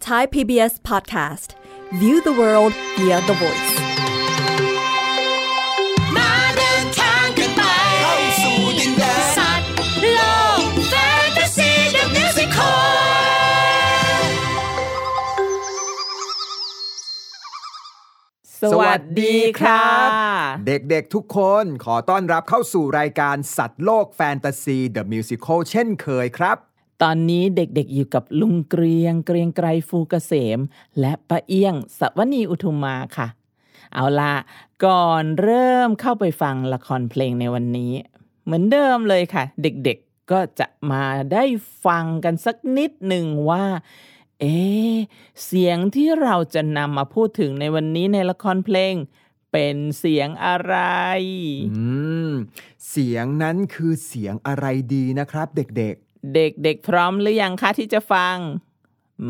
Thai PBS Podcast View the world via the voice มาเดินทางกันไปเข้าสู่ดินแดนสัตว์โลกแฟนตาซีเดอะมิวสิคลสวัสดีครับ เด็กๆทุกคนขอต้อนรับเข้าสู่รายการสัตว์โลกแฟนตาซีเดอะมิวสิคลเช่นเคยครับ ตอนนี้เด็กๆอยู่กับลุงเกรียงเกรียงไกรฟูกเกษม และป้าเอี้ยงสวนีอุทุมมาค่ะ เอาละก่อนเริ่มเข้าไปฟังละครเพลงในวันนี้ เหมือนเดิมเลยค่ะ เด็กๆก็จะมาได้ฟังกันสักนิดหนึ่งว่า เอ๊เสียงที่เราจะนำมาพูดถึงในวันนี้ในละครเพลงเป็นเสียงอะไร อืม เสียงนั้นคือเสียงอะไรดีนะครับ เด็กๆ เด็กๆพร้อมหรือยังคะที่จะฟัง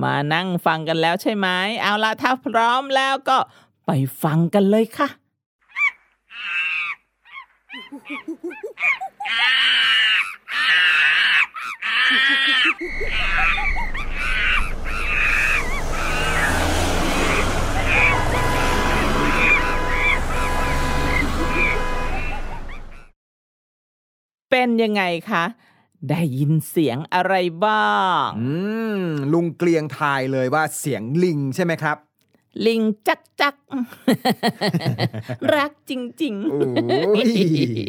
มานั่งฟังกันแล้วใช่ไหมเอาละถ้าพร้อมแล้วก็ไปฟังกันเลยค่ะ เป็นยังไงคะ ได้ยินเสียงอะไรบ้างๆอืม ลุงเกลียงทายเลยว่าเสียงลิงใช่ไหมครับ ลิงจักจัก รักจริงโอ้ย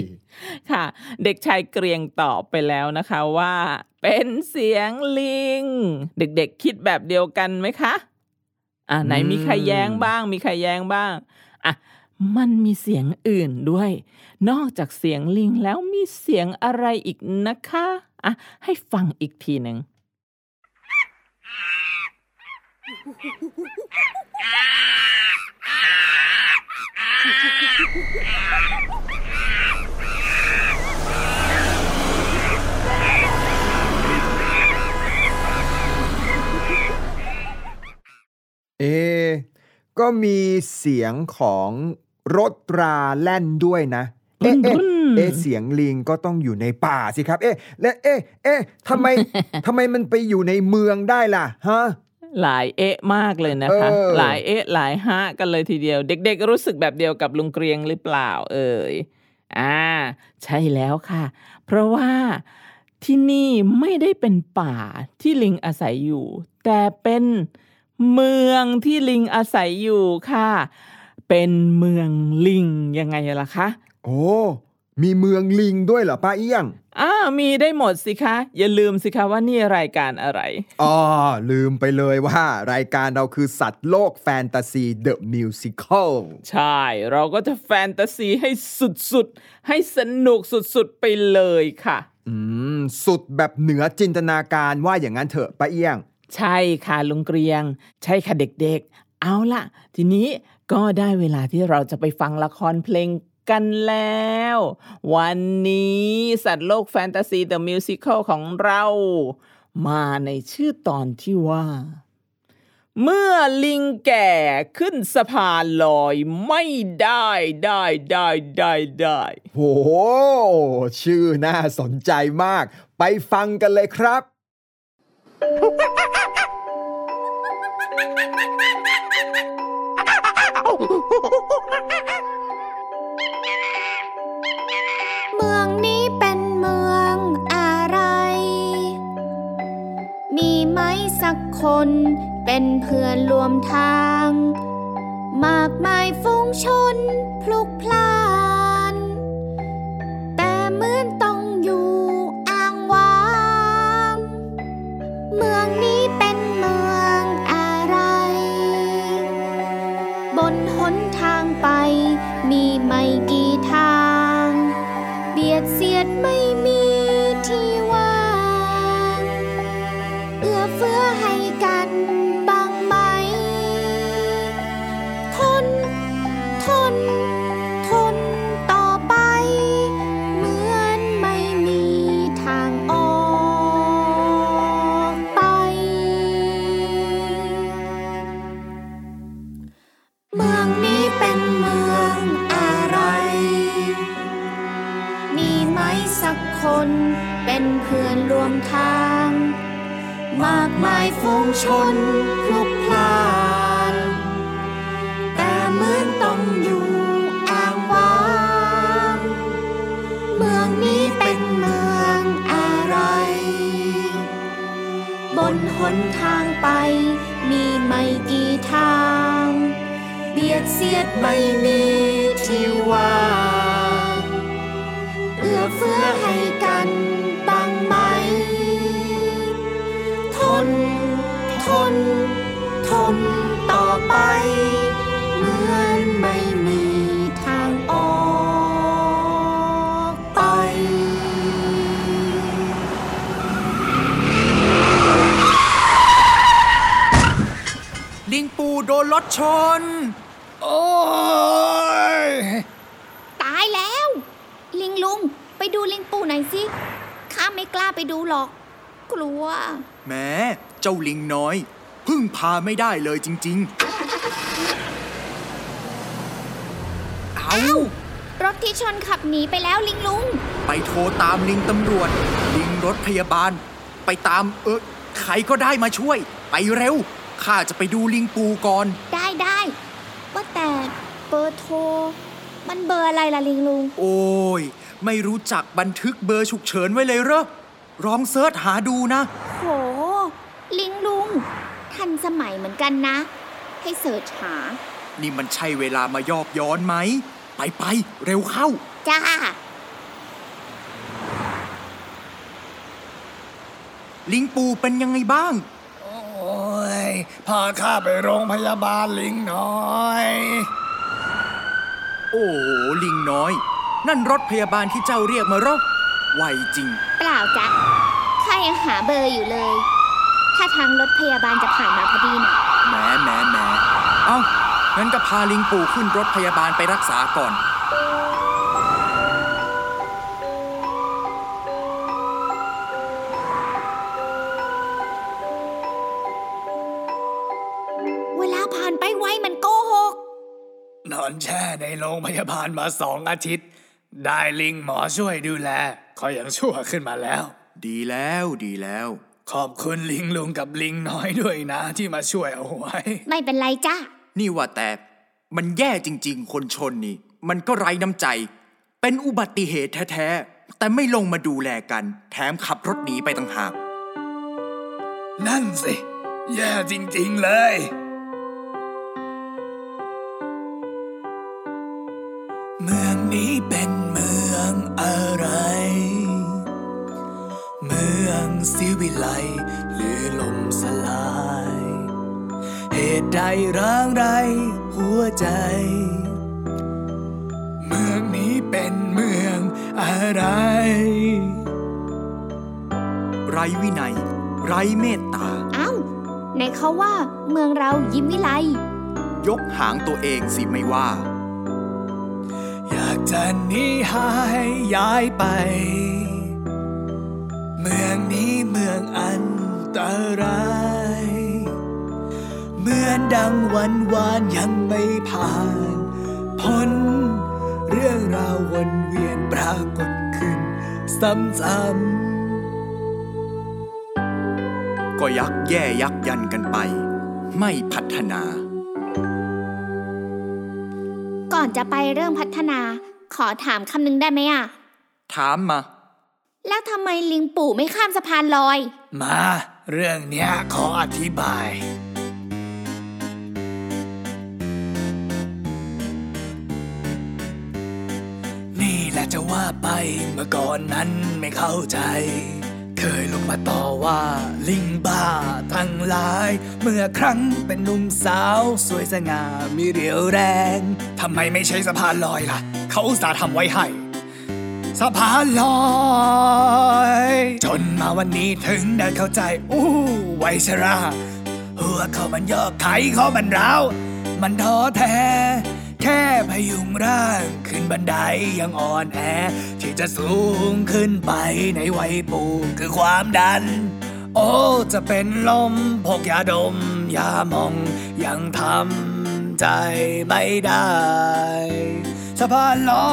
ๆค่ะ เด็กชายเกรียงตอบไปแล้วนะคะว่า เป็นเสียงลิง เด็กๆคิดแบบเดียวกันไหมคะ อะไหนมีใครแย้งบ้าง มีใครแย้งบ้าง อะ มันมีเสียงอื่นด้วย นอกจากเสียงลิงแล้วมีเสียงอะไรอีกนะคะอะให้ฟังอีกทีหนึ่งเอ ก็มีเสียงของ รถราแล่นด้วยนะเอ๊ะเอ๊ะเอ๊ะเสียงลิงก็ต้องอยู่ในป่าสิครับ เอ๊ะและเอ๊ะเอ๊ะทำไมทำไมมันไปอยู่ในเมืองได้ล่ะฮะหลายเอ๊ะมากเลยนะคะเออหลายเอ๊ะหลายฮะกันเลยทีเดียว เด็ก ๆ รู้สึกแบบเดียวกับลุงเกรียงหรือเปล่า เอ่ยอ่า ใช่แล้วค่ะ เพราะว่าที่นี่ไม่ได้เป็นป่าที่ลิงอาศัยอยู่ แต่เป็นเมืองที่ลิงอาศัยอยู่ค่ะ เป็นเมืองลิงยังไงล่ะคะ โอ้ มีเมืองลิงด้วยเหรอป้าเอี้ยงอ้ามีได้หมดสิคะ อย่าลืมสิคะว่านี่รายการอะไร อ๋อ ลืมไปเลยว่า รายการเราคือสัตว์โลกแฟนตาซีเดอะมิวสิคลใช่ เราก็จะแฟนตาซีให้สุดๆ ให้สนุกสุดๆ ไปเลยค่ะ อืม สุดแบบเหนือจินตนาการว่าอย่างนั้นเถอะป้าเอี้ยง ใช่ค่ะลุงเกรียง ใช่ค่ะเด็กๆ เอาล่ะ ทีนี้ ก็ได้เวลาที่เราจะไปฟังละครเพลงกันแล้ว วันนี้สัตว์โลกแฟนตาซีเดอะมิวสิควลของเรา มาในชื่อตอนที่ว่า เมื่อลิงแก่ขึ้นสะพานลอยไม่ได้ได้ได้ได้ได้โหชื่อน่าสนใจมาก ไปฟังกันเลยครับ คนเป็นเพื่อนรวมทาง มากมายฟุ้งชนพลุกพล่าน เป็นเพื่อนร่วมทาง มากมายฝูงชนพลุกพลาน แต่เหมือนต้องอยู่อ้างว้างเมืองนี้เป็นเมืองอะไร บนหนทางไปมีไม่กี่ทาง เบียดเสียดไม่มีที่ว่างเอื้อเฟื้อให้กัน ทนทนต่อไป เหมือนไม่มีทางออกไป ลิงปูโดนรถชน โอ้ยตายแล้ว ลิงลุง ไปดูลิงปู่หน่อยสิ ข้าไม่กล้าไปดูหรอก กลัว แม้เจ้าลิงน้อย พึ่งพาไม่ได้เลยจริง ๆ เอารถที่ชนขับหนีไปแล้วลิงลุง ไปโทรตามลิงตำรวจ ลิงรถพยาบาล ไปตามเออใครก็ได้มาช่วย ไปเร็ว ข้าจะไปดูลิงปู่ก่อน ได้ได้ว่าแต่เบอร์โทร มันเบอร์อะไรล่ะลิงลุง โอ้ย ไม่รู้จักบันทึกเบอร์ฉุกเฉินไว้เลยเหรอลอง search หาดูนะโหลิงลุง ทันสมัยเหมือนกันนะ ให้ search หา นี่มันใช่เวลามายอกย้อนไหม ไปไปๆเร็วเข้า จ้า ลิงปูเป็นยังไงบ้าง โอ้ย พาข้าไปโรงพยาบาลลิงหน่อย โอ้โหลิงน้อย นั่นรถพยาบาลที่เจ้าเรียกมาเหรอไวจริง เปล่าจ้ะข้ายังหาเบอร์อยู่เลย ถ้าทางรถพยาบาลจะผ่านมาพอดีน่ะแหมแหมแหมเอ้า งั้นก็พาลิงปู่ขึ้นรถพยาบาลไปรักษาก่อน เวลาผ่านไปไวมันโกหก นอนแช่ในโรงพยาบาลมาสองอาทิตย์ ได้ลิงหมอช่วยดูแลเขายังชั่วขึ้นมาแล้ว ดีแล้วดีแล้ว ขอบคุณลิงลุงกับลิงน้อยด้วยนะ ที่มาช่วยเอาไว้ ไม่เป็นไรจ้านี่ว่าแต่มันแย่จริง ๆ คนชนนี่ มันก็ไร้น้ำใจ เป็นอุบัติเหตุแท้ๆ แต่ไม่ลงมาดูแลกัน แถมขับรถหนีไปต่างหาก นั่นสิ แย่จริง ๆ เลย สิวิไลหรือลมสลาย เหตุใดร้างไรหัวใจ เมืองนี้เป็นเมืองอะไร ไร้วินัย ไร้เมตตาเอ้าไหนเขาว่าเมืองเรายิ้มวิไล ยกหางตัวเองสิไม่ว่า อยากจะหนีหายย้ายไป นตรายเหมือนดังวันวานยังไม่ผ่านพ้นเรื่องราววนเวียนปรากฏขึ้น ซ้ำก็ยักแย่ยักยันกันไป ไม่พัฒนา ก่อนจะไปเรื่องพัฒนา ขอถามคำหนึงได้ไหมอะ ถามมา แล้วทำไมลิงปู่ไม่ข้ามสะพานลอยๆมา เรื่องเนี้ยขออธิบาย นี่แหละจะว่าไปเมื่อก่อนนั้นไม่เข้าใจ เคยลงมาต่อว่าลิงบ้าทั้งหลาย เมื่อครั้งเป็นหนุ่มสาว สวยสง่ามีเรียวแรงทำไมไม่ใช่สะพานลอยล่ะ เขาอุตส่าห์ทำไว้ให้ สะพานลอยจนมาวันนี้ถึงได้เข้าใจอู้ไวชราหัวเขามันยอกไขเขามันร้าว มันท้อแท้ แค่พยุงร่าง ขึ้นบันไดยังอ่อนแอ ที่จะสูงขึ้นไปในวัยปูคือความดัน โอ้จะเป็นลมพกยาดมยามองยังทำใจไม่ได้ สะพานลอ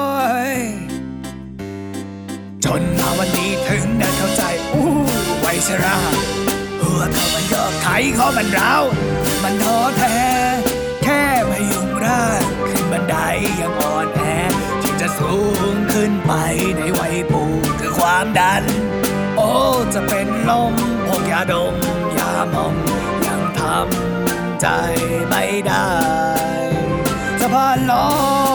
ย จนมาวันนี้ถึงได้เข้าใจอู้ไวชราหัวถ้ามันก็ไขข้อมันร้าว มันท้อแท้ แค่พยุงร่างขึ้นบันไดยังอ่อนแอที่จะสูงขึ้นไปในวัยปูคือความดัน โอ้จะเป็นลมพกยาดมยามองยังทำใจไม่ได้สะพานลอย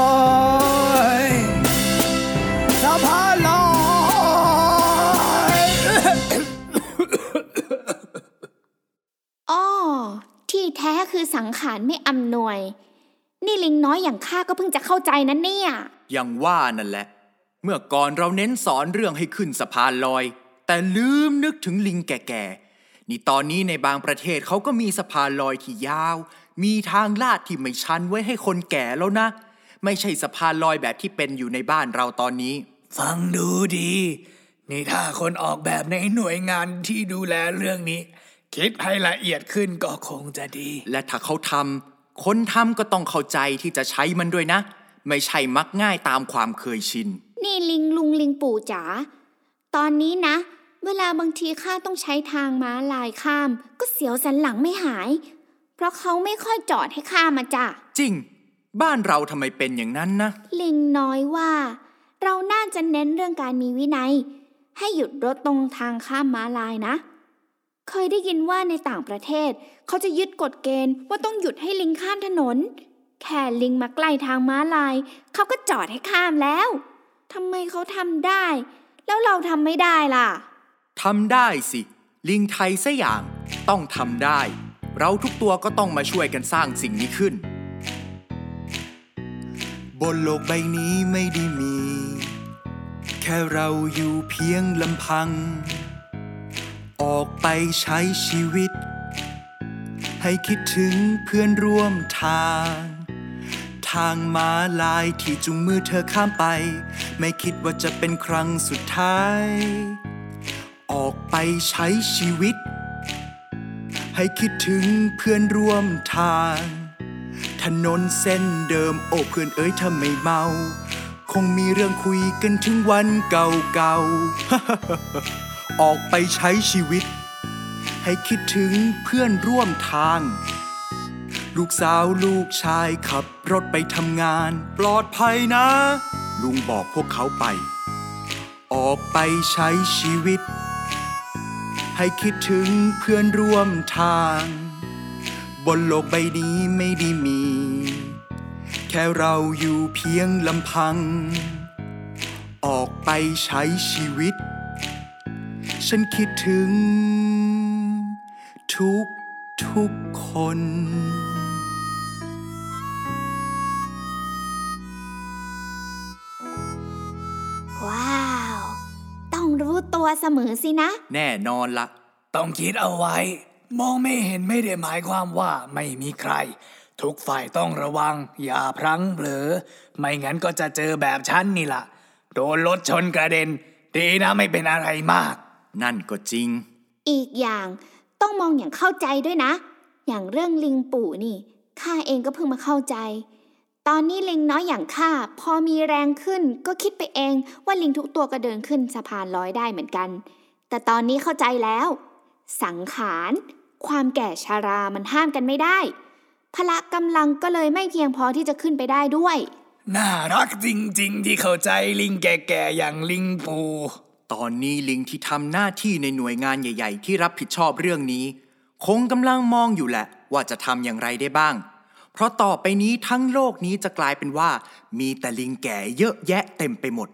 อ้อที่แท้คือสังขารไม่อำนวย นี่ลิงน้อยอย่างข้าก็เพิ่งจะเข้าใจนะเนี่ย อย่างว่านั่นแหละ เมื่อก่อนเราเน้นสอนเรื่องให้ขึ้นสะพานลอย แต่ลืมนึกถึงลิงแก่ๆ นี่ตอนนี้ในบางประเทศเขาก็มีสะพานลอยที่ยาว มีทางลาดที่ไม่ชันไว้ให้คนแก่แล้วนะ ไม่ใช่สะพานลอยแบบที่เป็นอยู่ในบ้านเราตอนนี้ ฟังดูดี นี่ถ้าคนออกแบบในหน่วยงานที่ดูแลเรื่องนี้ คิดให้ละเอียดขึ้นก็คงจะดี และถ้าเขาทำคนทำก็ต้องเข้าใจที่จะใช้มันด้วยนะ ไม่ใช่มักง่ายตามความเคยชิน นี่ลิงลุงลิงปู่จ๋าตอนนี้นะ เวลาบางทีข้าต้องใช้ทางม้าลายข้าม ก็เสียวสันหลังไม่หาย เพราะเขาไม่ค่อยจอดให้ข้ามมาจ้ะจริง บ้านเราทำไมเป็นอย่างนั้นนะ ลิงน้อยว่า เราน่าจะเน้นเรื่องการมีวินัย ให้หยุดรถตรงทางข้ามม้าลายนะ เคยได้ยินว่าในต่างประเทศ เขาจะยึดกฎเกณฑ์ว่าต้องหยุดให้ลิงข้ามถนน แค่ลิงมาใกล้ทางม้าลาย เขาก็จอดให้ข้ามแล้วทำไมเขาทำได้ แล้วเราทำไม่ได้ล่ะทำได้สิ ลิงไทยซะอย่าง ต้องทำได้ เราทุกตัวก็ต้องมาช่วยกันสร้างสิ่งนี้ขึ้น บนโลกใบนี้ไม่ได้มี แค่เราอยู่เพียงลำพัง ออกไปใช้ชีวิต ให้คิดถึงเพื่อนร่วมทาง ทางม้าลายที่จุงมือเธอข้ามไป ไม่คิดว่าจะเป็นครั้งสุดท้าย ออกไปใช้ชีวิต ให้คิดถึงเพื่อนร่วมทาง ถนนเส้นเดิมโอ้เพื่อนเอ๋ยถ้าไม่เมาคงมีเรื่องคุยกันถึงวันเก่าๆ ออกไปใช้ชีวิต ให้คิดถึงเพื่อนร่วมทาง ลูกสาวลูกชายขับรถไปทำงาน ปลอดภัยนะ ลุงบอกพวกเขาไป ออกไปใช้ชีวิต ให้คิดถึงเพื่อนร่วมทาง บนโลกใบนี้ไม่ได้มี แค่เราอยู่เพียงลำพัง ออกไปใช้ชีวิต ฉันคิดถึง ทุกทุกคน ว้าว ต้องรู้ตัวเสมอสินะ แน่นอนละ ต้องคิดเอาไว้ มองไม่เห็นไม่ได้หมายความว่าไม่มีใคร ทุกฝ่ายต้องระวัง อย่าพลั้งเผลอ ไม่งั้นก็จะเจอแบบฉันนี่ล่ะ โดนรถชนกระเด็น ดีนะไม่เป็นอะไรมาก นั่นก็จริง อีกอย่างต้องมองอย่างเข้าใจด้วยนะ อย่างเรื่องลิงปู่นี่ ข้าเองก็เพิ่งมาเข้าใจ ตอนนี้ลิงน้อยอย่างข้าพอมีแรงขึ้นก็คิดไปเองว่าลิงทุกตัวก็เดินขึ้นสะพานลอยได้เหมือนกัน แต่ตอนนี้เข้าใจแล้ว สังขาร ความแก่ชารามันห้ามกันไม่ได้ พละกำลังก็เลยไม่เพียงพอที่จะขึ้นไปได้ด้วย น่ารักจริงๆ ที่เข้าใจลิงแก่ๆอย่างลิงปู ตอนนี้ลิงที่ทำหน้าที่ในหน่วยงานใหญ่ ๆ ที่รับผิดชอบเรื่องนี้ คงกำลังมองอยู่แหละ ว่าจะทำอย่างไรได้บ้าง เพราะต่อไปนี้ทั้งโลกนี้จะกลายเป็นว่า มีแต่ลิงแก่เยอะแยะเต็มไปหมด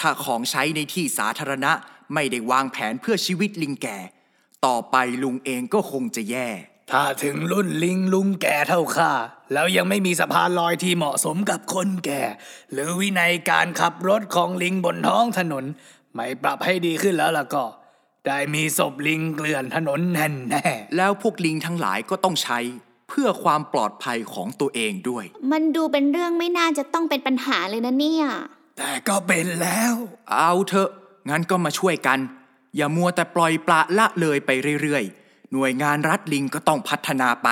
ถ้าของใช้ในที่สาธารณะไม่ได้วางแผนเพื่อชีวิตลิงแก่ ต่อไปลุงเองก็คงจะแย่ ถ้าถึงรุ่นลิงลุงแก่เท่าข้าแล้วยังไม่มีสะพานลอยที่เหมาะสมกับคนแก่ หรือวินัยการขับรถของลิงบนท้องถนน ไม่ปรับให้ดีขึ้นแล้วล่ะก็ ได้มีศพลิงเกลื่อนถนนแน่แน่แล้วพวกลิงทั้งหลายก็ต้องใช้เพื่อความปลอดภัยของตัวเองด้วย มันดูเป็นเรื่องไม่น่าจะต้องเป็นปัญหาเลยนะเนี่ย แต่ก็เป็นแล้ว เอาเถอะ งั้นก็มาช่วยกัน อย่ามัวแต่ปล่อยปละละเลยไปเรื่อยๆ หน่วยงานรัฐลิงก็ต้องพัฒนาไป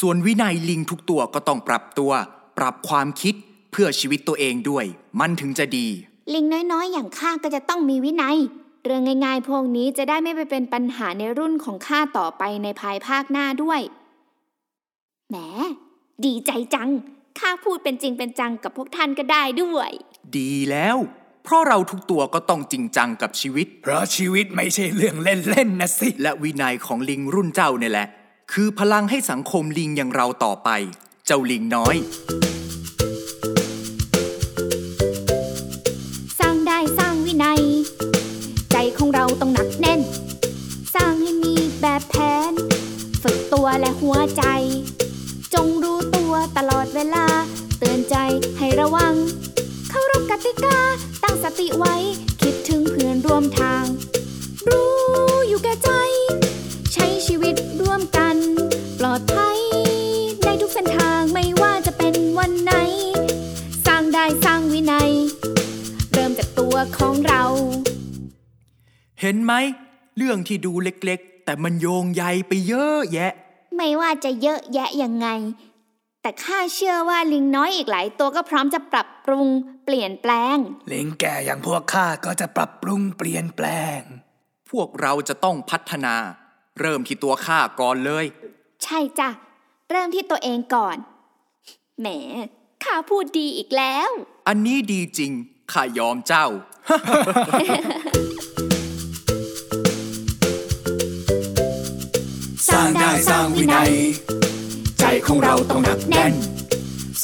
ส่วนวินัยลิงทุกตัวก็ต้องปรับตัว ปรับความคิดเพื่อชีวิตตัวเองด้วย มันถึงจะดี ลิงน้อยๆ อย่างข้าก็จะต้องมีวินัย เรื่องง่ายๆ พวกนี้จะได้ไม่ไปเป็นปัญหาในรุ่นของข้าต่อไปในภายภาคหน้าด้วย แหม ดีใจจัง ข้าพูดเป็นจริงเป็นจังกับพวกท่านก็ได้ด้วย ดีแล้ว เพราะเราทุกตัวก็ต้องจริงจังกับชีวิต เพราะชีวิตไม่ใช่เรื่องเล่นๆนะสิ และวินัยของลิงรุ่นเจ้าเนี่ยแหละ คือพลังให้สังคมลิงอย่างเราต่อไป เจ้าลิงน้อย ตัวและหัวใจ จงรู้ตัวตลอดเวลา เตือนใจให้ระวังเคารพกติกา ตั้งสติไว้ คิดถึงเพื่อนร่วมทาง รู้อยู่แก่ใจ ใช้ชีวิตร่วมกัน ปลอดภัย ในทุกเส้นทางไม่ว่าจะเป็นวันไหน สร้างได้สร้างวินัย เริ่มจากตัวของเรา เห็นไหม เรื่องที่ดูเล็กๆ แต่มันโยงใยไปเยอะแยะ ไม่ว่าจะเยอะแยะยังไง แต่ข้าเชื่อว่าลิงน้อยอีกหลายตัวก็พร้อมจะปรับปรุงเปลี่ยนแปลง ลิงแก่อย่างพวกข้าก็จะปรับปรุงเปลี่ยนแปลง พวกเราจะต้องพัฒนา เริ่มที่ตัวข้าก่อนเลย ใช่จ้ะ เริ่มที่ตัวเองก่อน แหม ข้าพูดดีอีกแล้ว อันนี้ดีจริง ข้ายอมเจ้า ร้างได้สร้างวินัย ใจของเราต้องหนักแน่น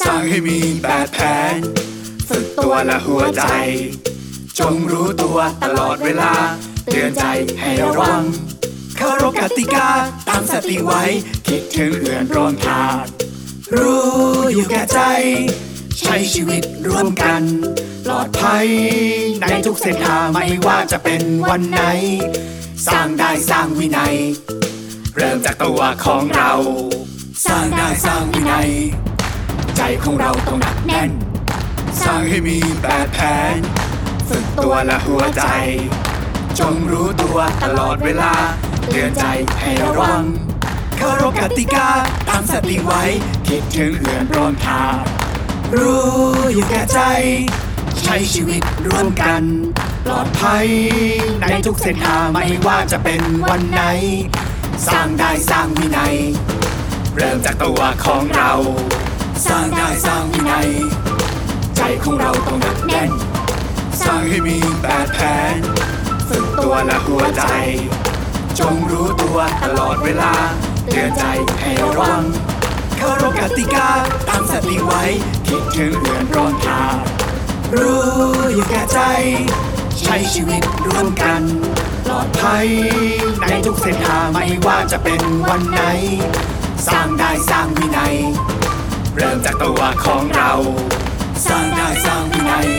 สร้างให้มีแบบแผน ฝึกตัวและหัวใจ จงรู้ตัวตลอดเวลา เตือนใจให้ระวังเคารพกติกาตั้งสติไว้ คิดถึงเพื่อนร่วมทางรู้อยู่แก่ใจ ใช้ชีวิตร่วมกัน ปลอดภัย ในทุกเส้นทางไม่ว่าจะเป็นวันไหน สร้างได้สร้างวินัย เริ่มจากตัวของเรา สร้างได้สร้างวินัย ใจของเราต้องหนักแน่น สร้างให้มีแบบแผน ฝึกตัวและหัวใจ จงรู้ตัวตลอดเวลา เตือนใจให้ระวังเคารพกติกาตั้งสติไว้ คิดถึงเพื่อนร่วมทางรู้อยู่แก่ใจ ใช้ชีวิตร่วมกัน ปลอดภัย ในทุกเส้นทางไม่ว่าจะเป็นวันไหน สร้างได้สร้างวินัย เริ่มจากตัวของเรา สร้างได้สร้างวินัย ใจของเราต้องหนักแน่น สร้างให้มีแบบแผน ฝึกตัวและหัวใจ จงรู้ตัวตลอดเวลา เตือนใจให้ระวังเคารพกติกาตั้งสติไว้ คิดถึงเพื่อนร่วมทารู้อยู่แก่ใจ ใช้ชีวิตร่วมกัน ปลอดภัย ในทุกเส้นทางไม่ว่าจะเป็นวันไหน สร้างได้สร้างวินัย เริ่มจากตัวของเรา สร้างได้สร้างวินัย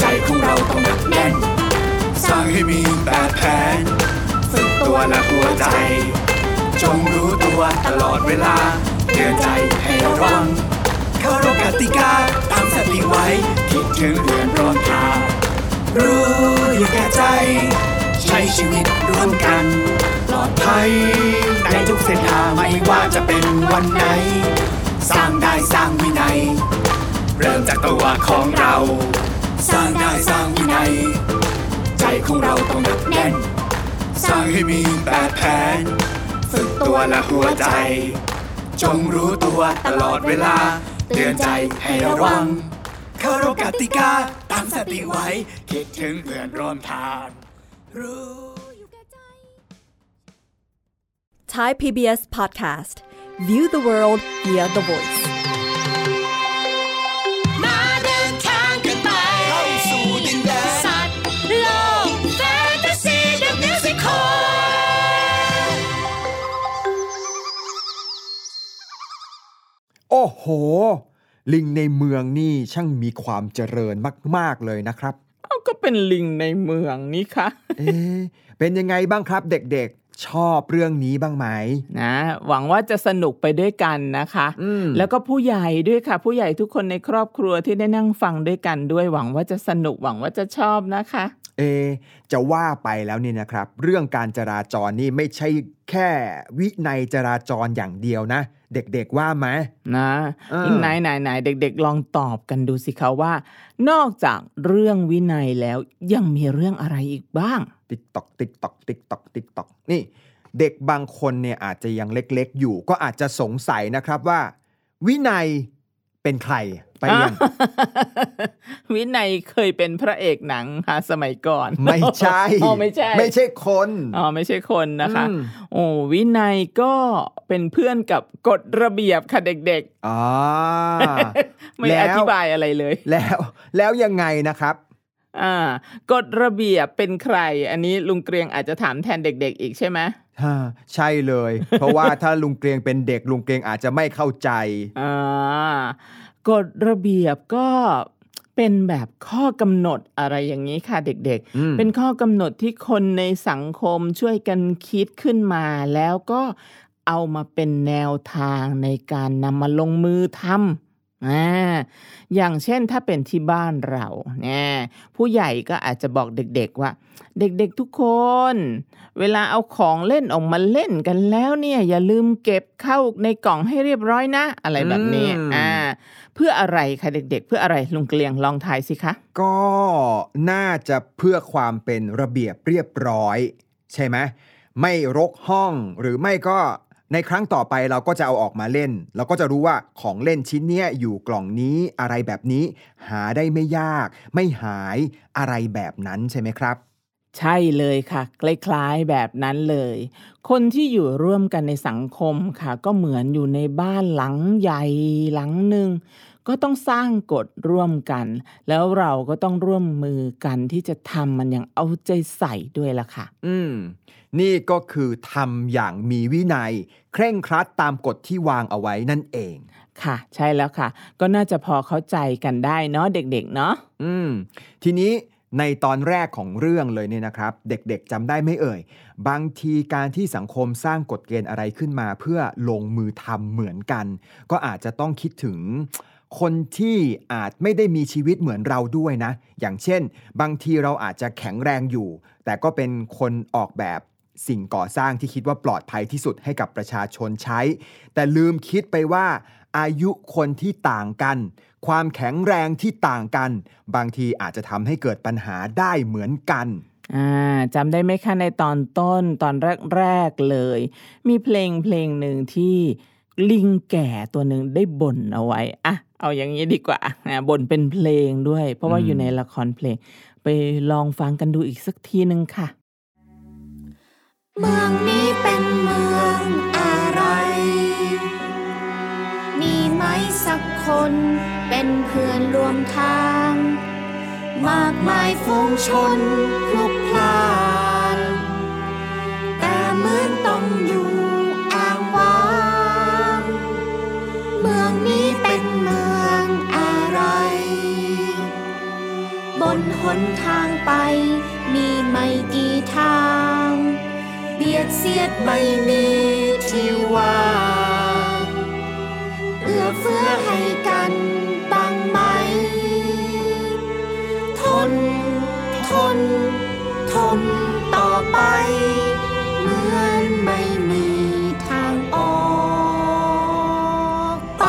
ใจของเราต้องหนักแน่น สร้างให้มีแบบแผน ฝึกตัวและหัวใจ จงรู้ตัวตลอดเวลาเตือนใจให้ระวังเคารพกติกาตั้งสติไว้ คิดถึงเพื่อนร่วมทางรู้อยู่แก่ใจ ใช้ชีวิตร่วมกัน ปลอดภัย ในทุกเส้นทางไม่ว่าจะเป็นวันไหน สร้างได้สร้างวินัย เริ่มจากตัวของเรา สร้างได้สร้างวินัย ใจของเราต้องหนักแน่น สร้างให้มีแบบแผน ฝึกตัวและหัวใจ จงรู้ตัวตลอดเวลา เตือนใจให้ระวังเคารพกติกาตั้งสติไว้ คิดถึงเพื่อนร่วมทาง รู้ Thai PBS Podcast View the world via the voice มาเดินทางกันไปเข้าสู่ดินแดนสัตว์โลกแฟนตาซีเดอะมิวสิคอลโอ้โห ลิงในเมืองนี่ช่างมีความเจริญมาก ๆ เลยนะครับ เอาก็เป็นลิงในเมืองนี่คะเอ๊ะเป็นยังไงบ้างครับเด็กๆ ชอบเรื่องนี้บ้างไหมนะ หวังว่าจะสนุกไปด้วยกันนะคะอืมแล้วก็ผู้ใหญ่ด้วยค่ะ ผู้ใหญ่ทุกคนในครอบครัวที่ได้นั่งฟังด้วยกันด้วย หวังว่าจะสนุกหวังว่าจะชอบนะคะ เอะจะว่าไปแล้วนี่นะครับ เรื่องการจราจรนี่ไม่ใช่ แค่วินัยจราจรอย่างเดียวนะ เด็กๆว่าไหมนะเออไหนไหนไหนเด็กๆ ลองตอบกันดูสิคะว่า นอกจากเรื่องวินัยแล้วยังมีเรื่องอะไรอีกบ้าง ติ๊กตอกติ๊กตอกติ๊กตอกติ๊กตอกนี่ เด็กบางคนเนี่ยอาจจะยังเล็กๆอยู่ ก็อาจจะสงสัยนะครับว่า วินัยเป็นใคร ไปยังวินัยเคยเป็นพระเอกหนังค่ะสมัยก่อน ไม่ใช่อ๋อไม่ใช่ ไม่ใช่คนอ๋อไม่ใช่คนนะคะอืมโอ้วินัยก็เป็นเพื่อนกับกฎระเบียบค่ะเด็กอ๋อๆไม่แล้วอธิบายอะไรเลย แล้ว แล้วยังไงนะครับอ่ากฎระเบียบเป็นใคร อันนี้ลุงเกรียงอาจจะถามแทนเด็ก ๆ อีกใช่ไหมฮ่าใช่เลย เพราะว่าถ้าลุงเกรียงเป็นเด็กลุงเกรียงอาจจะไม่เข้าใจอ่า กฎระเบียบก็เป็นแบบข้อกำหนดอะไรอย่างนี้ค่ะเด็กอืมๆเป็นข้อกำหนดที่คนในสังคมช่วยกันคิดขึ้นมาแล้วก็เอามาเป็นแนวทางในการนำมาลงมือทำอ่าอย่างเช่นถ้าเป็นที่บ้านเราเนี่ยผู้ใหญ่ก็อาจจะบอกเด็กๆว่า เด็กๆทุกคน เวลาเอาของเล่นออกมาเล่นกันแล้วเนี่ยอย่าลืมเก็บเข้าในกล่องให้เรียบร้อยนะ อะไรแบบนี้อืมอ่า เพื่ออะไรคะเด็ก ๆ เพื่ออะไรลุงเกลียงลองทายสิคะ ก็น่าจะเพื่อความเป็นระเบียบเรียบร้อย ใช่ไหมไม่รกห้องหรือไม่ก็ในครั้งต่อไปเราก็จะเอาออกมาเล่น เราก็จะรู้ว่าของเล่นชิ้นเนี้ยอยู่กล่องนี้อะไรแบบนี้ หาได้ไม่ยาก ไม่หายอะไรแบบนั้นใช่ไหมครับ ใช่เลยค่ะ คล้ายๆแบบนั้นเลย คนที่อยู่ร่วมกันในสังคมค่ะ ก็เหมือนอยู่ในบ้านหลังใหญ่หลังหนึ่งก็ต้องสร้างกฎร่วมกัน แล้วเราก็ต้องร่วมมือกันที่จะทำมันอย่างเอาใจใส่ด้วยล่ะค่ะ อืม นี่ก็คือทำอย่างมีวินัย เคร่งครัดตามกฎที่วางเอาไว้นั่นเอง ค่ะ ใช่แล้วค่ะ ก็น่าจะพอเข้าใจกันได้เนาะเด็ก ๆ เนาะอืม ทีนี้ ในตอนแรกของเรื่องเลยเนี่ยนะครับ เด็กๆจำได้ไม่เอ่ย บางทีการที่สังคมสร้างกฎเกณฑ์อะไรขึ้นมา เพื่อลงมือทำเหมือนกัน ก็อาจจะต้องคิดถึงคนที่อาจไม่ได้มีชีวิตเหมือนเราด้วยนะ อย่างเช่น บางทีเราอาจจะแข็งแรงอยู่ แต่ก็เป็นคนออกแบบสิ่งก่อสร้างที่คิดว่าปลอดภัยที่สุดให้กับประชาชนใช้ แต่ลืมคิดไปว่าอายุคนที่ต่างกัน ความแข็งแรงที่ต่างกัน บางทีอาจจะทำให้เกิดปัญหาได้เหมือนกันอ่าจำได้ไหมคะในตอนต้นตอนแรกๆเลย มีเพลงเพลงหนึ่งที่ลิงแก่ตัวหนึ่งได้บ่นเอาไว้อะเอาอย่างนี้ดีกว่านะบ่นเป็นเพลงด้วย เพราะว่าอืมอยู่ในละครเพลง ไปลองฟังกันดูอีกสักทีหนึ่งค่ะ เมืองนี้เป็นเมืองอะไร มีไหมสักคน เป็นเพื่อนร่วมทาง มากมายฝูงชนพลุกพล่านแต่เหมือนต้องอยู่อ้างว้างเมืองนี้เป็นเมืองอะไร บนหนทางไปมีไม่กี่ทาง เบียดเสียดไม่มีที่ว่าง อให้กันบ้างไหม ทน ทน ทนต่อไป เหมือนไม่มีทางออกไป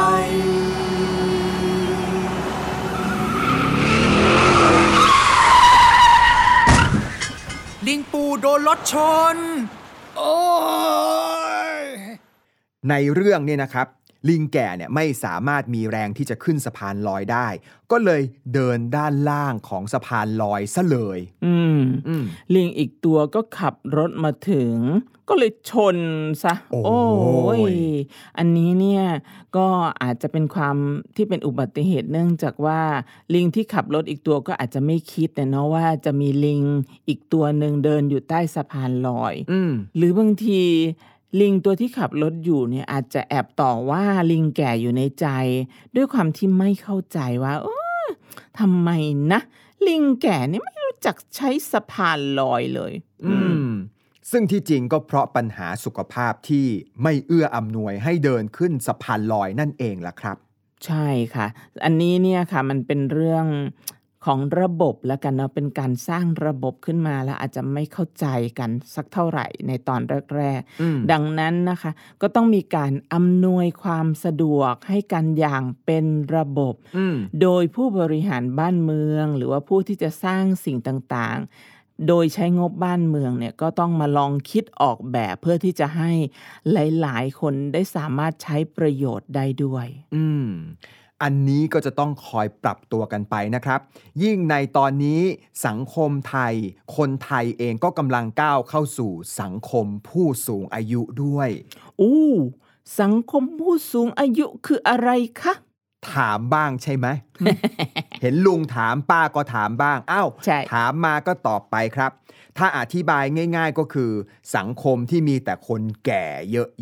ลิงปูโดนรถชน โอ้ย ในเรื่องเนี่ยนะครับ ลิงแก่เนี่ยไม่สามารถมีแรงที่จะขึ้นสะพานลอยได้ ก็เลยเดินด้านล่างของสะพานลอยซะเลย อืมอืมลิงอีกตัวก็ขับรถมาถึง ก็เลยชนซะ โอ้ยยอันนี้เนี่ยก็อาจจะเป็นความที่เป็นอุบัติเหตุเนื่องจากว่าลิงที่ขับรถอีกตัวก็อาจจะไม่คิดนะเนาะว่าจะมีลิงอีกตัวหนึ่งเดินอยู่ใต้สะพานลอย อืมหรือบางที ลิงตัวที่ขับรถอยู่เนี่ยอาจจะแอบต่อว่าลิงแก่อยู่ในใจ ด้วยความที่ไม่เข้าใจว่าเออทำไมนะ ลิงแก่นี่ไม่รู้จักใช้สะพานลอยเลย อืม ซึ่งที่จริงก็เพราะปัญหาสุขภาพที่ไม่เอื้ออำนวยให้เดินขึ้นสะพานลอยนั่นเองล่ะครับ ใช่ค่ะ อันนี้เนี่ยค่ะ มันเป็นเรื่อง ของระบบแล้วกันเนาะเป็นการสร้างระบบขึ้นมาแล้วอาจจะไม่เข้าใจกันสักเท่าไหร่ในตอนแรกอืมๆดังนั้นนะคะ ก็ต้องมีการอำนวยความสะดวกให้กันอย่างเป็นระบบอืมโดยผู้บริหารบ้านเมือง หรือว่าผู้ที่จะสร้างสิ่งต่างๆโดยใช้งบบ้านเมืองเนี่ยก็ต้องมาลองคิดออกแบบเพื่อที่จะให้หลาย ๆ คนได้สามารถใช้ประโยชน์ได้ด้วย อืม อันนี้ก็จะต้องคอยปรับตัวกันไปนะครับ ยิ่งในตอนนี้สังคมไทย คนไทยเองก็กำลังก้าวเข้าสู่สังคมผู้สูงอายุด้วยอู้สังคมผู้สูงอายุคืออะไรคะ ถามบ้างใช่ไหมเห็นลุงถามป้าก็ถามบ้างอ้าวใช่ถามมาก็ตอบไปครับ ถ้าอธิบายง่าย ๆก็คือสังคมที่มีแต่คนแก่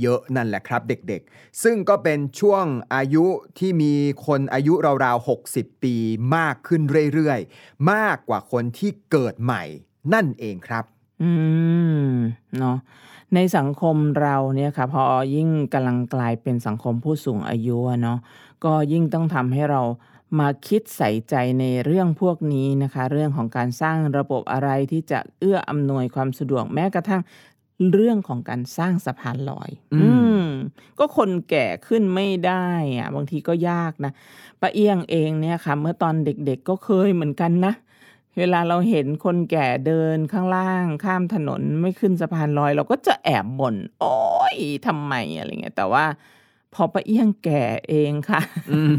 เยอะๆนั่นแหละครับ เด็กๆ ซึ่งก็เป็นช่วงอายุที่มีคนอายุราวๆ 60 ปีมากขึ้นเรื่อยๆ มากกว่าคนที่เกิดใหม่นั่นเองครับ อืมเนาะในสังคมเราเนี่ยค่ะพอยิ่งกำลังกลายเป็นสังคมผู้สูงอายุอะเนาะก็ยิ่งต้องทำให้เรา มาคิดใส่ใจในเรื่องพวกนี้นะคะ เรื่องของการสร้างระบบอะไรที่จะเอื้ออำนวยความสะดวกแม้กระทั่งเรื่องของการสร้างสะพานลอย อืมมก็คนแก่ขึ้นไม่ได้อะบางทีก็ยากนะป้าเอี้ยงเองเนี่ยค่ะ เมื่อตอนเด็กๆก็เคยเหมือนกันนะ เวลาเราเห็นคนแก่เดินข้างล่าง ข้ามถนนไม่ขึ้นสะพานลอย เราก็จะแอบบ่นโอ๊ยทำไมอะไรเงี้ยแต่ว่า พอป้าเอี้ยงแก่เองค่ะอืม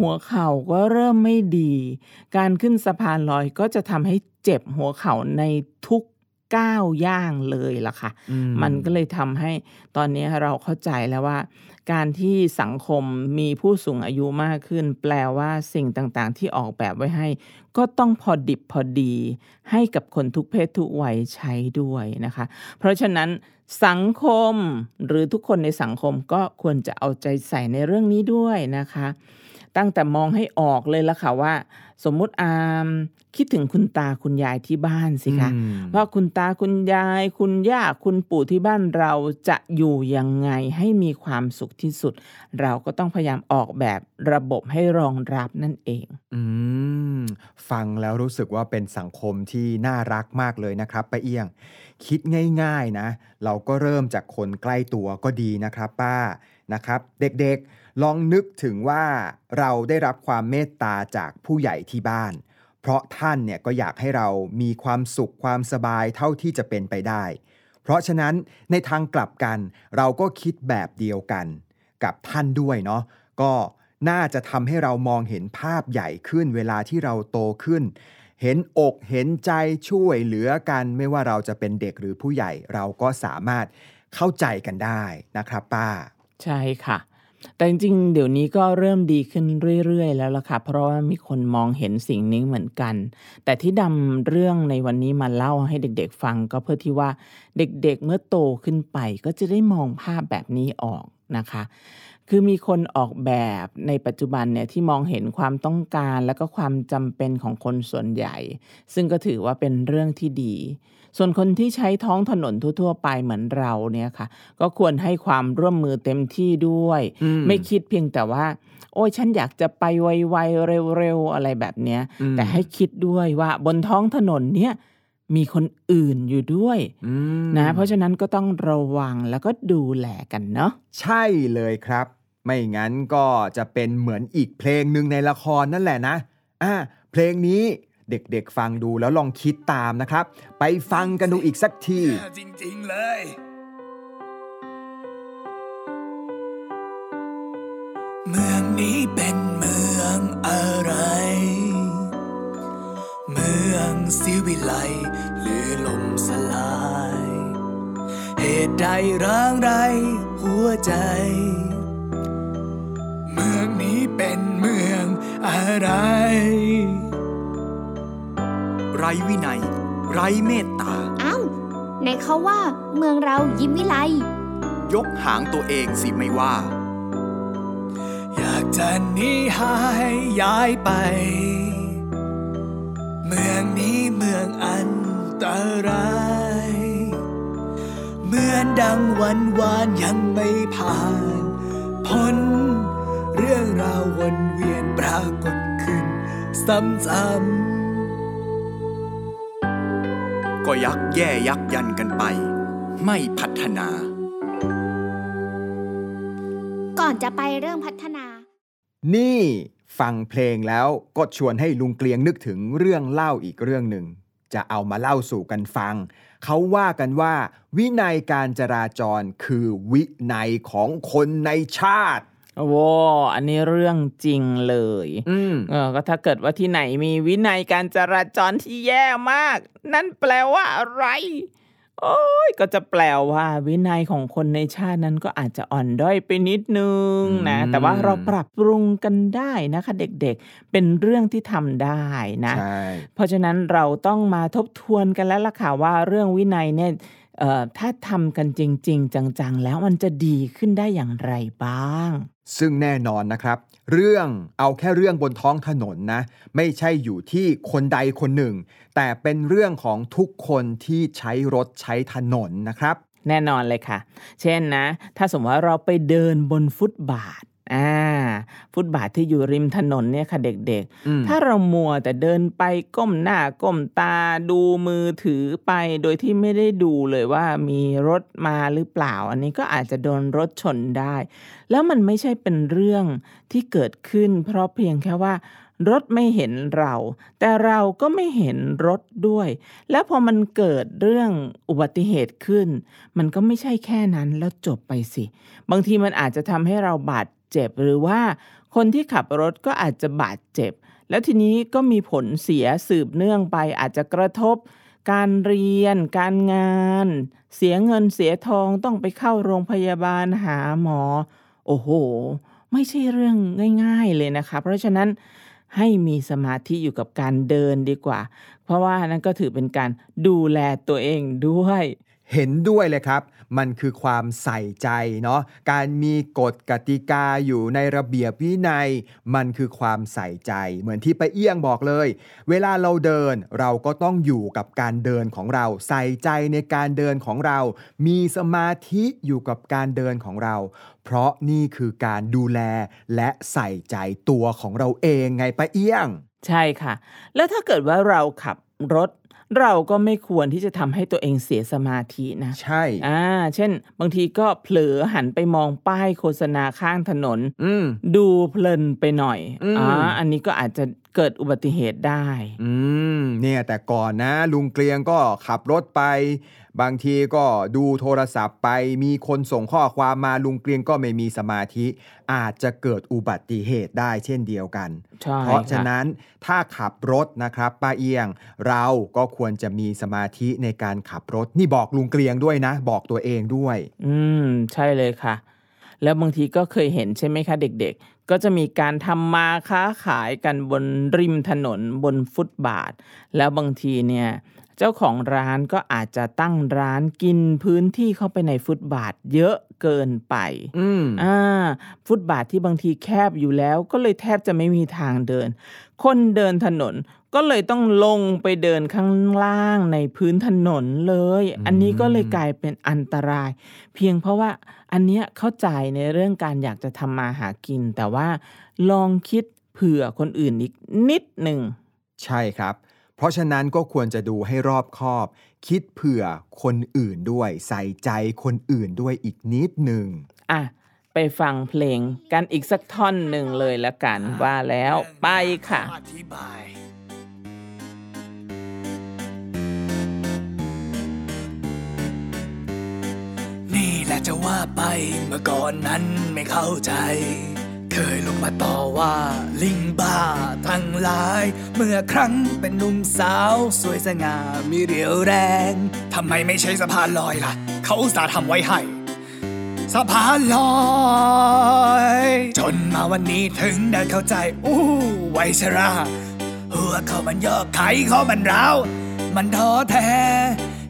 หัวเข่าก็เริ่มไม่ดี การขึ้นสะพานลอยก็จะทำให้เจ็บหัวเข่าในทุก ก้าวย่างเลยล่ะค่ะอืมันก็เลยทำให้ตอนนี้เราเข้าใจแล้วว่า การที่สังคมมีผู้สูงอายุมากขึ้น แปลว่าสิ่งต่างๆ ที่ออกแบบไว้ให้ ก็ต้องพอดิบพอดี ให้กับคนทุกเพศทุกวัยใช้ด้วยนะคะ เพราะฉะนั้นสังคมหรือทุกคนในสังคมก็ควรจะเอาใจใส่ในเรื่องนี้ด้วยนะคะ ตั้งแต่มองให้ออกเลยละค่ะว่า สมมุติอามคิดถึงคุณตาคุณยายที่บ้านสิคะอืมว่าคุณตาคุณยาย คุณย่าคุณปู่ที่บ้านเราจะอยู่ยังไงให้มีความสุขที่สุด เราก็ต้องพยายามออกแบบระบบให้รองรับนั่นเองอืมฟังแล้วรู้สึกว่าเป็นสังคมที่น่ารักมากเลยนะครับป้าเอี้ยง คิดง่าย ๆนะ เราก็เริ่มจากคนใกล้ตัวก็ดีนะครับ ป้านะครับ เด็กๆ ลองนึกถึงว่าเราได้รับความเมตตาจากผู้ใหญ่ที่บ้าน เพราะท่านเนี่ยก็อยากให้เรามีความสุขความสบายเท่าที่จะเป็นไปได้ เพราะฉะนั้นในทางกลับกัน เราก็คิดแบบเดียวกัน กับท่านด้วยเนาะก็น่าจะทำให้เรามองเห็นภาพใหญ่ขึ้นเวลาที่เราโตขึ้น เห็นอกเห็นใจช่วยเหลือกัน ไม่ว่าเราจะเป็นเด็กหรือผู้ใหญ่เราก็สามารถเข้าใจกันได้นะครับป้า ใช่ค่ะ แต่จริงๆ เดี๋ยวนี้ก็เริ่มดีขึ้นเรื่อยๆ แล้วล่ะค่ะ เพราะว่ามีคนมองเห็นสิ่งนี้เหมือนกัน แต่ที่ดำเรื่องในวันนี้มาเล่าให้เด็กๆฟังก็เพื่อที่ว่าเด็กๆเมื่อโตขึ้นไปก็จะได้มองภาพแบบนี้ออกนะคะ คือมีคนออกแบบในปัจจุบันเนี่ยที่มองเห็นความต้องการและก็ความจำเป็นของคนส่วนใหญ่ ซึ่งก็ถือว่าเป็นเรื่องที่ดี ส่วนคนที่ใช้ท้องถนนทั่ว ๆ ไปเหมือนเราเนี่ยค่ะ ก็ควรให้ความร่วมมือเต็มที่ด้วยอืมไม่คิดเพียงแต่ว่า โอ้ยฉันอยากจะไปไวๆเร็วๆอะไรแบบเนี้ยอืมแต่ให้คิดด้วยว่าบนท้องถนนเนี่ยมีคนอื่นอยู่ด้วยอืมนะเพราะฉะนั้นก็ต้องระวังแล้วก็ดูแลกันเนาะใช่เลยครับ ไม่งั้นก็จะเป็นเหมือนอีกเพลงหนึ่งในละครนั่นแหละนะอ่าเพลงนี้ เด็กๆ ฟังดูแล้วลองคิดตามนะครับ ไปฟังกันดูอีกสักที จริงๆเลย เมืองนี้เป็นเมืองอะไร เมืองสิวิไลหรือลมสลาย เหตุใดร้างไรหัวใจ เมืองนี้เป็นเมืองอะไร รวินัย ไรเมตตาเอ้าไหนเขาว่าเมืองเรายิ้มวิไล ยกหางตัวเองสิไม่ว่า อยากจะหนีหายย้ายไป เมืองนี้เมืองอันตรายเหมือนดังวันวานยังไม่ผ่านพ้นเรื่องราววนเวียนปรากฏขึ้นซ้ำ ก็ยักแย่ยักยันกันไป ไม่พัฒนา ก่อนจะไปเรื่องพัฒนา นี่ฟังเพลงแล้วก็ชวนให้ลุงเกลียงนึกถึงเรื่องเล่าอีกเรื่องหนึ่ง จะเอามาเล่าสู่กันฟัง เขาว่ากันว่า วินัยการจราจรคือวินัยของคนในชาติ โอ้อันนี้เรื่องจริงเลย อืมเออก็ถ้าเกิดว่าที่ไหนมีวินัยการจราจรที่แย่มาก นั่นแปลว่าอะไร โอ้ยก็จะแปลว่า วินัยของคนในชาตินั้นก็อาจจะอ่อนด้อยไปนิดนึงนะอืมแต่ว่าเราปรับปรุงกันได้นะคะ เด็กๆ เป็นเรื่องที่ทำได้นะใช่เพราะฉะนั้นเราต้องมาทบทวนกันแล้วล่ะค่ะว่าเรื่องวินัยเนี่ยเอ่อถ้าทำกันจริง ๆ จัง ๆ แล้วมันจะดีขึ้นได้อย่างไรบ้าง ซึ่งแน่นอนนะครับ เรื่องเอาแค่เรื่องบนท้องถนนนะไม่ใช่อยู่ที่คนใดคนหนึ่ง แต่เป็นเรื่องของทุกคนที่ใช้รถใช้ถนนนะครับ แน่นอนเลยค่ะ เช่นนะ ถ้าสมมติว่าเราไปเดินบนฟุตบาท อ่าฟุตบาทที่อยู่ริมถนนเนี่ยค่ะเด็กอืมๆถ้าเรามัวแต่เดินไปก้มหน้าก้มตาดูมือถือไป โดยที่ไม่ได้ดูเลยว่ามีรถมาหรือเปล่า อันนี้ก็อาจจะโดนรถชนได้ แล้วมันไม่ใช่เป็นเรื่องที่เกิดขึ้น เพราะเพียงแค่ว่ารถไม่เห็นเรา แต่เราก็ไม่เห็นรถด้วย แล้วพอมันเกิดเรื่องอุบัติเหตุขึ้น มันก็ไม่ใช่แค่นั้นแล้วจบไปสิ บางทีมันอาจจะทำให้เราบาด เจ็บ หรือว่าคนที่ขับรถก็อาจจะบาดเจ็บ แล้วทีนี้ก็มีผลเสียสืบเนื่องไปอาจจะกระทบ การเรียน การงาน เสียเงินเสียทองต้องไปเข้าโรงพยาบาลหาหมอ โอ้โห ไม่ใช่เรื่องง่าย ๆเลยนะคะ เพราะฉะนั้นให้มีสมาธิอยู่กับการเดินดีกว่า เพราะว่านั่นก็ถือเป็นการดูแลตัวเองด้วย เห็นด้วยเลยครับ มันคือความใส่ใจเนาะ การมีกฎกติกาอยู่ในระเบียบวินัย มันคือความใส่ใจ เหมือนที่ไปเอี้ยงบอกเลย เวลาเราเดินเราก็ต้องอยู่กับการเดินของเรา ใส่ใจในการเดินของเรา มีสมาธิอยู่กับการเดินของเรา เพราะนี่คือการดูแลและใส่ใจตัวของเราเองไงป้าเอี้ยง ใช่ค่ะ แล้วถ้าเกิดว่าเราขับรถ เราก็ไม่ควรที่จะทำให้ตัวเองเสียสมาธินะ ใช่อ่าเช่น บางทีก็เผลอหันไปมองป้ายโฆษณาข้างถนน อืมดูเพลินไปหน่อยอืมอ่าอันนี้ก็อาจจะเกิดอุบัติเหตุได้ อืมเนี่ยแต่ก่อนนะ ลุงเกลียงก็ขับรถไป บางทีก็ดูโทรศัพท์ไปมีคนส่งข้อความมาลุงเกลียงก็ไม่มีสมาธิ อาจจะเกิดอุบัติเหตุได้เช่นเดียวกันใช่เพราะฉะค่นั้นถ้าขับรถนะครับป้าเอียง เราก็ควรจะมีสมาธิในการขับรถ นี่บอกลุงเกลียงด้วยนะ บอกตัวเองด้วย อืม ใช่เลยค่ะ แล้วบางทีก็เคยเห็นใช่ไหมคะเด็กๆ ก็จะมีการทำมาค้าขายกันบนริมถนนบนฟุตบาท แล้วบางทีเนี่ย เจ้าของร้านก็อาจจะตั้งร้านกินพื้นที่เข้าไปในฟุตบาทเยอะเกินไปอืมอ่าฟุตบาทที่บางทีแคบอยู่แล้วก็เลยแทบจะไม่มีทางเดิน คนเดินถนนก็เลยต้องลงไปเดินข้างล่างในพื้นถนนเลย อันนี้ก็เลยกลายเป็นอันตราย เพียงเพราะว่าอันเนี้ยเข้าใจในเรื่องการอยากจะทำมาหากิน แต่ว่าลองคิดเผื่อคนอื่นอีกนิดหนึ่ง ใช่ครับ เพราะฉะนั้นก็ควรจะดูให้รอบคอบ คิดเผื่อคนอื่นด้วย ใส่ใจคนอื่นด้วยอีกนิดหนึ่งอะไปฟังเพลงกันอีกสักท่อนหนึ่งเลยละกันว่าแล้วไปค่ะอธิบายนี่แหละจะว่าไปเมื่อก่อนนั้นไม่เข้าใจ เคยลงมาต่อว่าลิงบ้าทั้งหลาย เมื่อครั้งเป็นหนุ่มสาว สวยสง่ามีเรียวแรงทำไมไม่ใช่สะพานลอยล่ะ เขาอุตส่าห์ทำไว้ให้สะพานลอย จนมาวันนี้ถึงได้เข้าใจ อู้ไวชราหัวเขามันยอกไขเขามันร้าว มันท้อแท้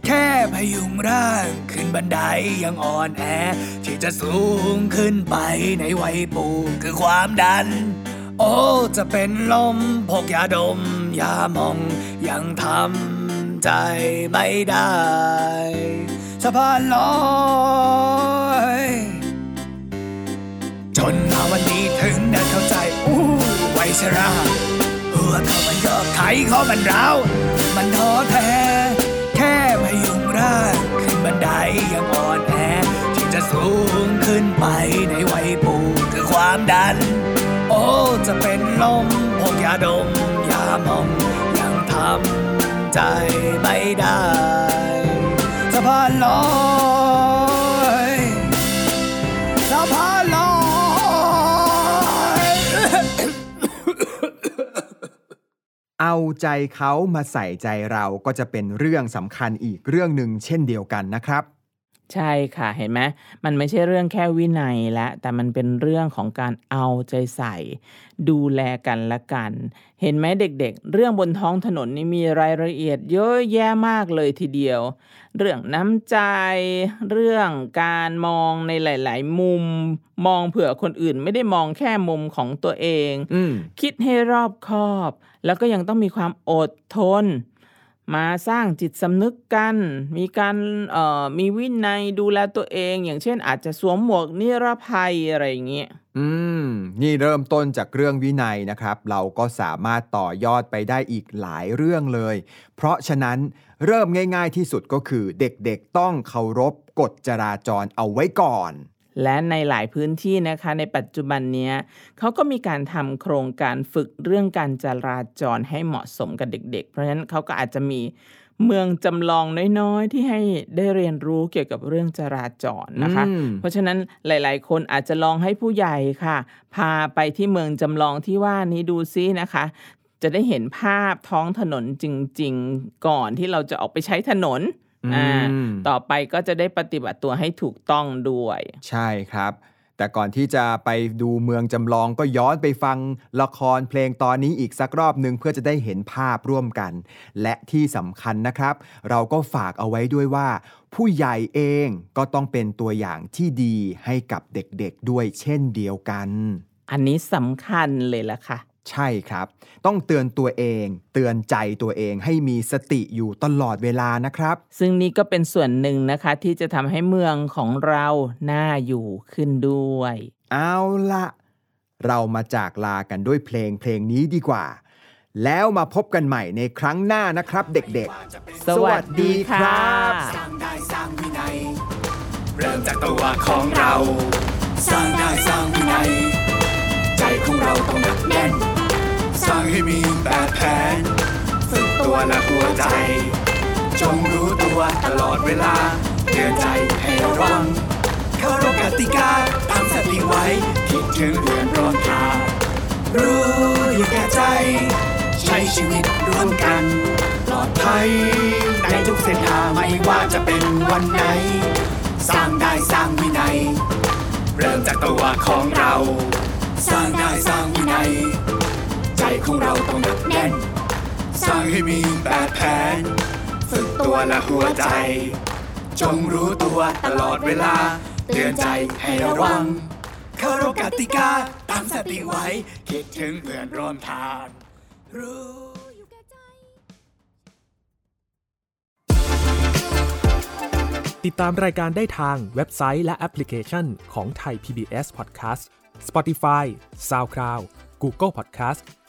แค่พยุงร่างขึ้นบันไดยังอ่อนแอ ที่จะสูงขึ้นไปในวัยปูคือความดัน โอ้จะเป็นลมพกยาดมยามอง ยังทำใจไม่ได้สะพานลอยจนมาวันนี้ถึงได้เข้าใจอู้ไวชราหัวเขามันยอกไขเขามันร้าวมันท้อแท้แค่พา ขึ้นบันไดยังอ่อนแอ ที่จะสูงขึ้นไปในวัยปูคือความดัน โอ้จะเป็นลมพกยาดมยามองยังทำใจไม่ได้ เอาใจเขามาใส่ใจเราก็จะเป็นเรื่องสำคัญอีกเรื่องหนึ่งเช่นเดียวกันนะครับ ใช่ค่ะเห็นไหมมันไม่ใช่เรื่องแค่วินัยและแต่มันเป็นเรื่องของการเอาใจใส่ ดูแลกันละกัน เห็นไหมเด็กๆ เรื่องบนท้องถนนนี่มีรายละเอียดเยอะแยะมากเลยทีเดียว เรื่องน้ำใจ เรื่องการมองในหลาย ๆ มุม มองเผื่อคนอื่นไม่ได้มองแค่มุมของตัวเองอคิดให้รอบคอบ แล้วก็ยังต้องมีความอดทน มาสร้างจิตสำนึกกัน มีการเอ่อมีวินัยดูแลตัวเอง อย่างเช่น อาจจะสวมหมวกนิรภัยอะไรอย่างเงี้ย อืม นี่เริ่มต้นจากเรื่องวินัยนะครับ เราก็สามารถต่อยอดไปได้อีกหลายเรื่องเลย เพราะฉะนั้นเริ่มง่าย ๆที่สุดก็คือเด็กๆต้องเคารพกฎจราจรเอาไว้ก่อน และในหลายพื้นที่นะคะในปัจจุบันเนี้ยเขาก็มีการทำโครงการฝึกเรื่องการจราจรให้เหมาะสมกับเด็ก ๆ เพราะฉะนั้นเขาก็อาจจะมีเมืองจำลองน้อยๆ ที่ให้ได้เรียนรู้เกี่ยวกับเรื่องจราจรนะคะอืมเพราะฉะนั้นหลายๆ คนอาจจะลองให้ผู้ใหญ่ค่ะ พาไปที่เมืองจำลองที่ว่านี้ดูซินะคะจะได้เห็นภาพท้องถนนจริง ๆ ก่อนที่เราจะออกไปใช้ถนน อ่าอืมต่อไปก็จะได้ปฏิบัติตัวให้ถูกต้องด้วย ใช่ครับ แต่ก่อนที่จะไปดูเมืองจำลองก็ย้อนไปฟังละครเพลงตอนนี้อีกสักรอบหนึ่งเพื่อจะได้เห็นภาพร่วมกัน และที่สำคัญนะครับ เราก็ฝากเอาไว้ด้วยว่า ผู้ใหญ่เองก็ต้องเป็นตัวอย่างที่ดีให้กับเด็กๆด้วยเช่นเดียวกัน อันนี้สำคัญเลยล่ะค่ะ ใช่ครับ ต้องเตือนตัวเอง เตือนใจตัวเองให้มีสติอยู่ตลอดเวลานะครับ ซึ่งนี่ก็เป็นส่วนหนึ่งนะคะ ที่จะทำให้เมืองของเราน่าอยู่ขึ้นด้วย เอาละเรามาจากลากันด้วยเพลงเพลงนี้ดีกว่า แล้วมาพบกันใหม่ในครั้งหน้านะครับเด็กๆ สวัสดีค่ะสร้างได้สร้างวินัยเริ่มจากตัวของเรา สร้างได้สร้างวินัยใจของเราต้องหนักแน่นสร้าง ให้มีแบบแผนฝึกตัวและหัวใจ จงรู้ตัวตลอดเวลาเตือนใจให้ระวังเข้ารบกติกาตั้งสติไว้คิดถึงเพื่อนร่วมทางรู้อยู่แก่ใจ ใช้ชีวิตร่วมกันปลอดภัยในทุกเส้นทางไม่ว่าจะเป็นวันไหน สร้างได้สร้างวินัย เริ่มจากตัวของเรา สร้างได้สร้างวินัย ของเราต้องหนักแน่น สร้างให้มีแบบแผน ฝึกตัวและหัวใจ จงรู้ตัวตลอดเวลา เตือนใจให้ระวังเคารพกติกาตั้งสติไว้ คิดถึงเพื่อนร่วมทาง รู้ติดตามรายการได้ทางเว็บไซต์และแอปพลิเคชันของไทย PBS Podcast Spotify SoundCloud Google Podcast